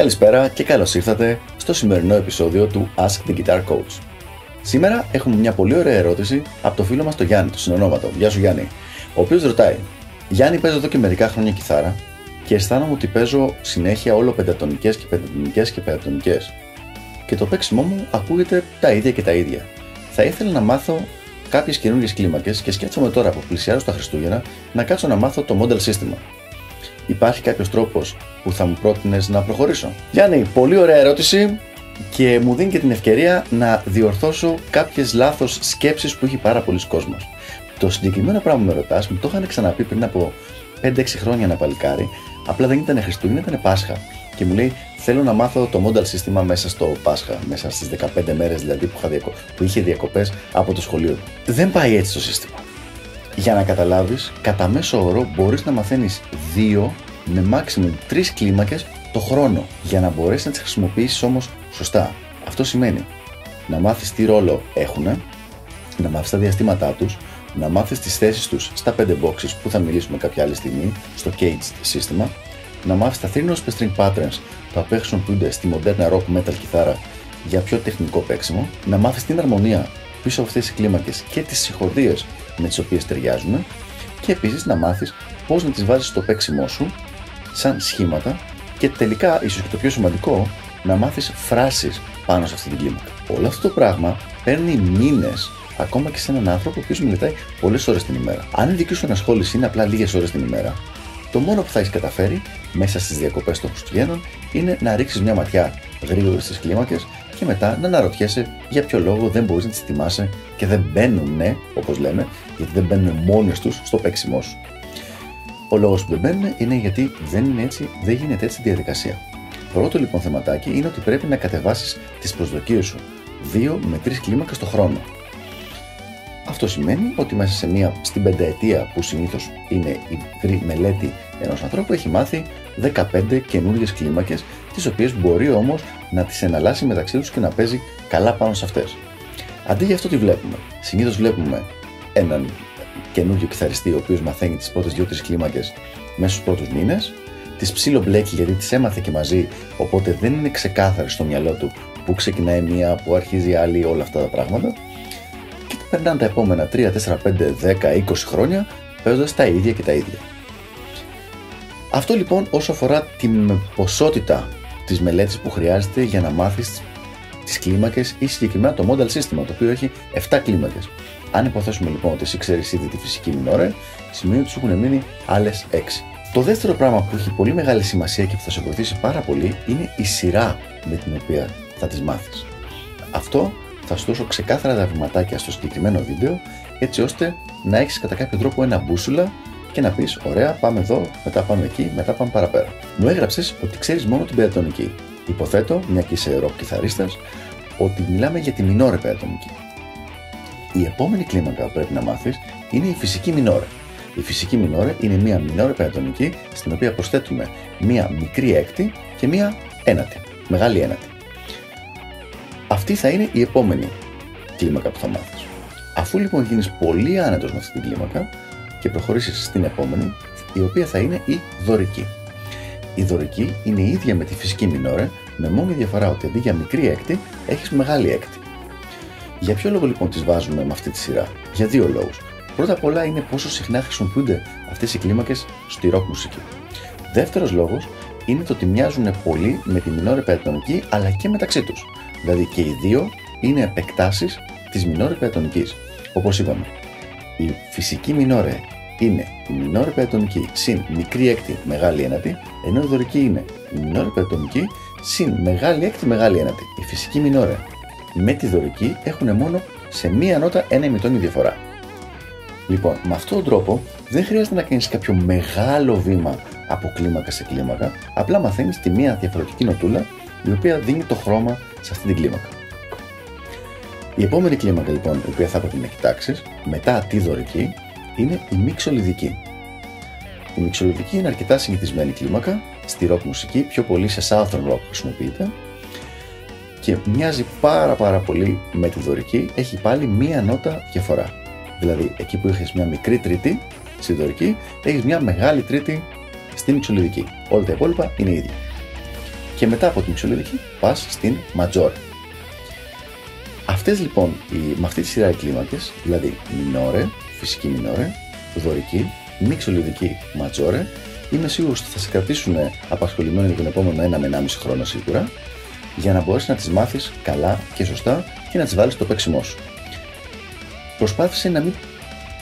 Καλησπέρα και καλώς ήρθατε στο σημερινό επεισόδιο του Ask the Guitar Coach. Σήμερα έχουμε μια πολύ ωραία ερώτηση από το φίλο μας τον Γιάννη, το συνονόματο. Γεια σου Γιάννη. Ο οποίος ρωτάει, Γιάννη παίζω εδώ και μερικά χρόνια κιθάρα και αισθάνομαι ότι παίζω συνέχεια όλο πεντατονικές και πεντατονικές και πεντατονικές. Και το παίξιμό μου ακούγεται τα ίδια και τα ίδια. Θα ήθελα να μάθω κάποιες καινούριε κλίμακες και σκέφτομαι τώρα που πλησιάζω τα Χριστούγεννα να κάτσω να μάθω το model σύστημα. Υπάρχει κάποιος τρόπος που θα μου πρότεινες να προχωρήσω; Γιάννη, πολύ ωραία ερώτηση και μου δίνει και την ευκαιρία να διορθώσω κάποιες λάθος σκέψεις που έχει πάρα πολλοί κόσμος. Το συγκεκριμένο πράγμα που με ρωτάς, μου το είχαν ξαναπεί πριν από 5-6 χρόνια ένα παλικάρι, απλά δεν ήταν Χριστούγεννα, ήταν Πάσχα. Και μου λέει: Θέλω να μάθω το model σύστημα μέσα στο Πάσχα, μέσα στις 15 μέρες δηλαδή που, διακο... που είχε διακοπές από το σχολείο. Δεν πάει έτσι το σύστημα. Για να καταλάβεις, κατά μέσο όρο μπορείς να μαθαίνεις 2 με maximum 3 κλίμακες το χρόνο για να μπορέσεις να τις χρησιμοποιήσεις όμως σωστά. Αυτό σημαίνει να μάθεις τι ρόλο έχουν, να μάθεις τα διαστήματά τους, να μάθεις τις θέσεις τους στα 5 boxes που θα μιλήσουμε κάποια άλλη στιγμή, στο cage σύστημα, να μάθεις τα 3 nose string patterns τα οποία χρησιμοποιούνται στη μοντέρνα rock metal κιθάρα για πιο τεχνικό παίξιμο, να μάθεις την αρμονία πίσω από αυτές τις κλίμακες και τις συγχορδίε με τις οποίες ταιριάζουν και επίσης να μάθεις πώς να τις βάζει στο παίξιμό σου σαν σχήματα και τελικά, ίσως και το πιο σημαντικό, να μάθεις φράσεις πάνω σε αυτή την κλίμακα. Όλο αυτό το πράγμα παίρνει μήνες ακόμα και σε έναν άνθρωπο ο οποίος μιλάει πολλές ώρες την ημέρα. Αν η δική σου ενασχόληση είναι απλά λίγες ώρες την ημέρα, το μόνο που θα έχεις καταφέρει μέσα στις διακοπές των Χριστουγέννων είναι να ρίξεις μια ματιά γρήγορα στις κλίμακες και μετά να αναρωτιέσαι για ποιο λόγο δεν μπορείς να τις θυμάσαι και δεν μπαίνουν, όπως λέμε, γιατί δεν μπαίνουν μόνες τους στο παίξιμό σου. Ο λόγος που δεν μπαίνουν είναι γιατί δεν, είναι έτσι, δεν γίνεται έτσι η διαδικασία. Πρώτο λοιπόν θεματάκι είναι ότι πρέπει να κατεβάσεις τις προσδοκίες σου 2 με 3 κλίμακα το χρόνο. Αυτό σημαίνει ότι μέσα σε μία, στην πενταετία που συνήθως είναι η μελέτη ενός ανθρώπου, έχει μάθει 15 καινούριε κλίμακες, τις οποίες μπορεί όμως να τις εναλλάσσει μεταξύ τους και να παίζει καλά πάνω σε αυτές. Αντί για αυτό τι βλέπουμε; Συνήθως βλέπουμε έναν καινούριο κιθαριστή ο οποίος μαθαίνει τις πρώτες 2-3 κλίμακες μέσα στους πρώτους μήνες, τις ψιλομπλέκει γιατί τις έμαθε και μαζί, οπότε δεν είναι ξεκάθαρη στο μυαλό του που ξεκινάει μία, που αρχίζει άλλη, όλα αυτά τα πράγματα περνάνε τα επόμενα 3, 4, 5, 10, 20 χρόνια παίζοντας τα ίδια και τα ίδια. Αυτό λοιπόν όσο αφορά την ποσότητα της μελέτης που χρειάζεται για να μάθεις τις κλίμακες ή συγκεκριμένα το model σύστημα το οποίο έχει 7 κλίμακες. Αν υποθέσουμε λοιπόν ότι εσύ ξέρεις ήδη τη φυσική μινόρε, σημαίνει ότι σου έχουν μείνει άλλες 6. Το δεύτερο πράγμα που έχει πολύ μεγάλη σημασία και που θα σε βοηθήσει πάρα πολύ είναι η σειρά με την οποία θα τις μάθεις. Αυτό θα σου δώσω ξεκάθαρα τα βηματάκια στο συγκεκριμένο βίντεο, έτσι ώστε να έχεις κατά κάποιο τρόπο ένα μπούσουλα και να πεις: Ωραία, πάμε εδώ, μετά πάμε εκεί, μετά πάμε παραπέρα. Μου έγραψες ότι ξέρεις μόνο την πεντατονική. Υποθέτω, μια και είσαι ροκ κιθαρίστας, ότι μιλάμε για τη μινόρε πεντατονική. Η επόμενη κλίμακα που πρέπει να μάθεις είναι η φυσική μινόρε. Η φυσική μινόρε είναι μια μινόρε πεντατονική στην οποία προσθέτουμε μια μικρή έκτη και μια ένατη, μεγάλη ένατη. Αυτή θα είναι η επόμενη κλίμακα που θα μάθεις. Αφού λοιπόν γίνεις πολύ άνετος με αυτή την κλίμακα και προχωρήσεις στην επόμενη, η οποία θα είναι η δωρική. Η δωρική είναι η ίδια με τη φυσική μινόρε, με μόνη διαφορά ότι αντί για μικρή έκτη, έχεις μεγάλη έκτη. Για ποιο λόγο λοιπόν τις βάζουμε με αυτή τη σειρά; Για δύο λόγους. Πρώτα απ' όλα είναι πόσο συχνά χρησιμοποιούνται αυτές οι κλίμακες στη rock μουσική. Δεύτερος λόγος είναι το ότι μοιάζουν πολύ με τη μινόρε πεντατονική αλλά και μεταξύ τους. Δηλαδή και οι δύο είναι επεκτάσεις της μινόρε πεντατονικής. Όπως είπαμε, η φυσική μινόρε είναι η μινόρε πεντατονική συν μικρή έκτη μεγάλη ένατη, ενώ η δωρική είναι η μινόρε πεντατονική συν μεγάλη έκτη μεγάλη ένατη. Η φυσική μινόρε με τη δωρική έχουν μόνο σε μία νότα ένα ημιτόνι διαφορά. Λοιπόν, με αυτόν τον τρόπο δεν χρειάζεται να κάνεις κάποιο μεγάλο βήμα από κλίμακα σε κλίμακα, απλά μαθαίνεις τη μία διαφορετική νοτούλα η οποία δίνει το χρώμα σε αυτή την κλίμακα. Η επόμενη κλίμακα λοιπόν, η οποία θα έπρεπε να κοιτάξει μετά τη δωρική, είναι η μιξολιδική. Η μιξολιδική είναι αρκετά συνηθισμένη κλίμακα στη rock μουσική, πιο πολύ σε southern rock χρησιμοποιείται και μοιάζει πάρα πάρα πολύ με τη δωρική, έχει πάλι μία νότα διαφορά. Δηλαδή, εκεί που είχες μια μικρή τρίτη στη δωρική, έχεις μια μεγάλη τρίτη στη μιξολιδική. Όλα τα υπόλοιπα είναι ίδια. και μετά από την μισολιδική πας στην Ματζόρ. Αυτές λοιπόν, οι, με αυτή τη σειρά οι κλίμακες, δηλαδή μινόρε, φυσική μινόρε, δωρική, μιξολιδική ματζόρε, είμαι σίγουρος ότι θα σε κρατήσουν απασχολημένο για τον επόμενο ένα με 1,5 χρόνο σίγουρα, για να μπορέσεις να τις μάθεις καλά και σωστά και να τις βάλεις στο παίξιμό σου. Προσπάθησε να μην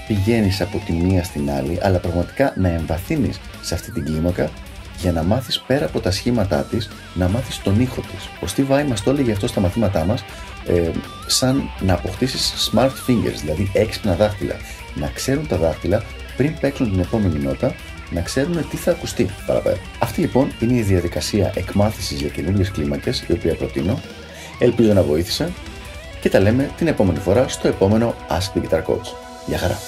πηγαίνεις από τη μία στην άλλη, αλλά πραγματικά να εμβαθύνεις σε αυτή την κλίμακα για να μάθεις πέρα από τα σχήματά της, να μάθεις τον ήχο της. Ο Steve Vai μας το έλεγε αυτό στα μαθήματά μας, ε, σαν να αποκτήσεις smart fingers, δηλαδή έξυπνα δάχτυλα. Να ξέρουν τα δάχτυλα πριν παίξουν την επόμενη νότα, να ξέρουν τι θα ακουστεί παραπέρα. Αυτή λοιπόν είναι η διαδικασία εκμάθησης για καινούργιες κλίμακες, η οποία προτείνω. Ελπίζω να βοήθησε και τα λέμε την επόμενη φορά στο επόμενο Ask the Guitar Coach. Γεια χαρά!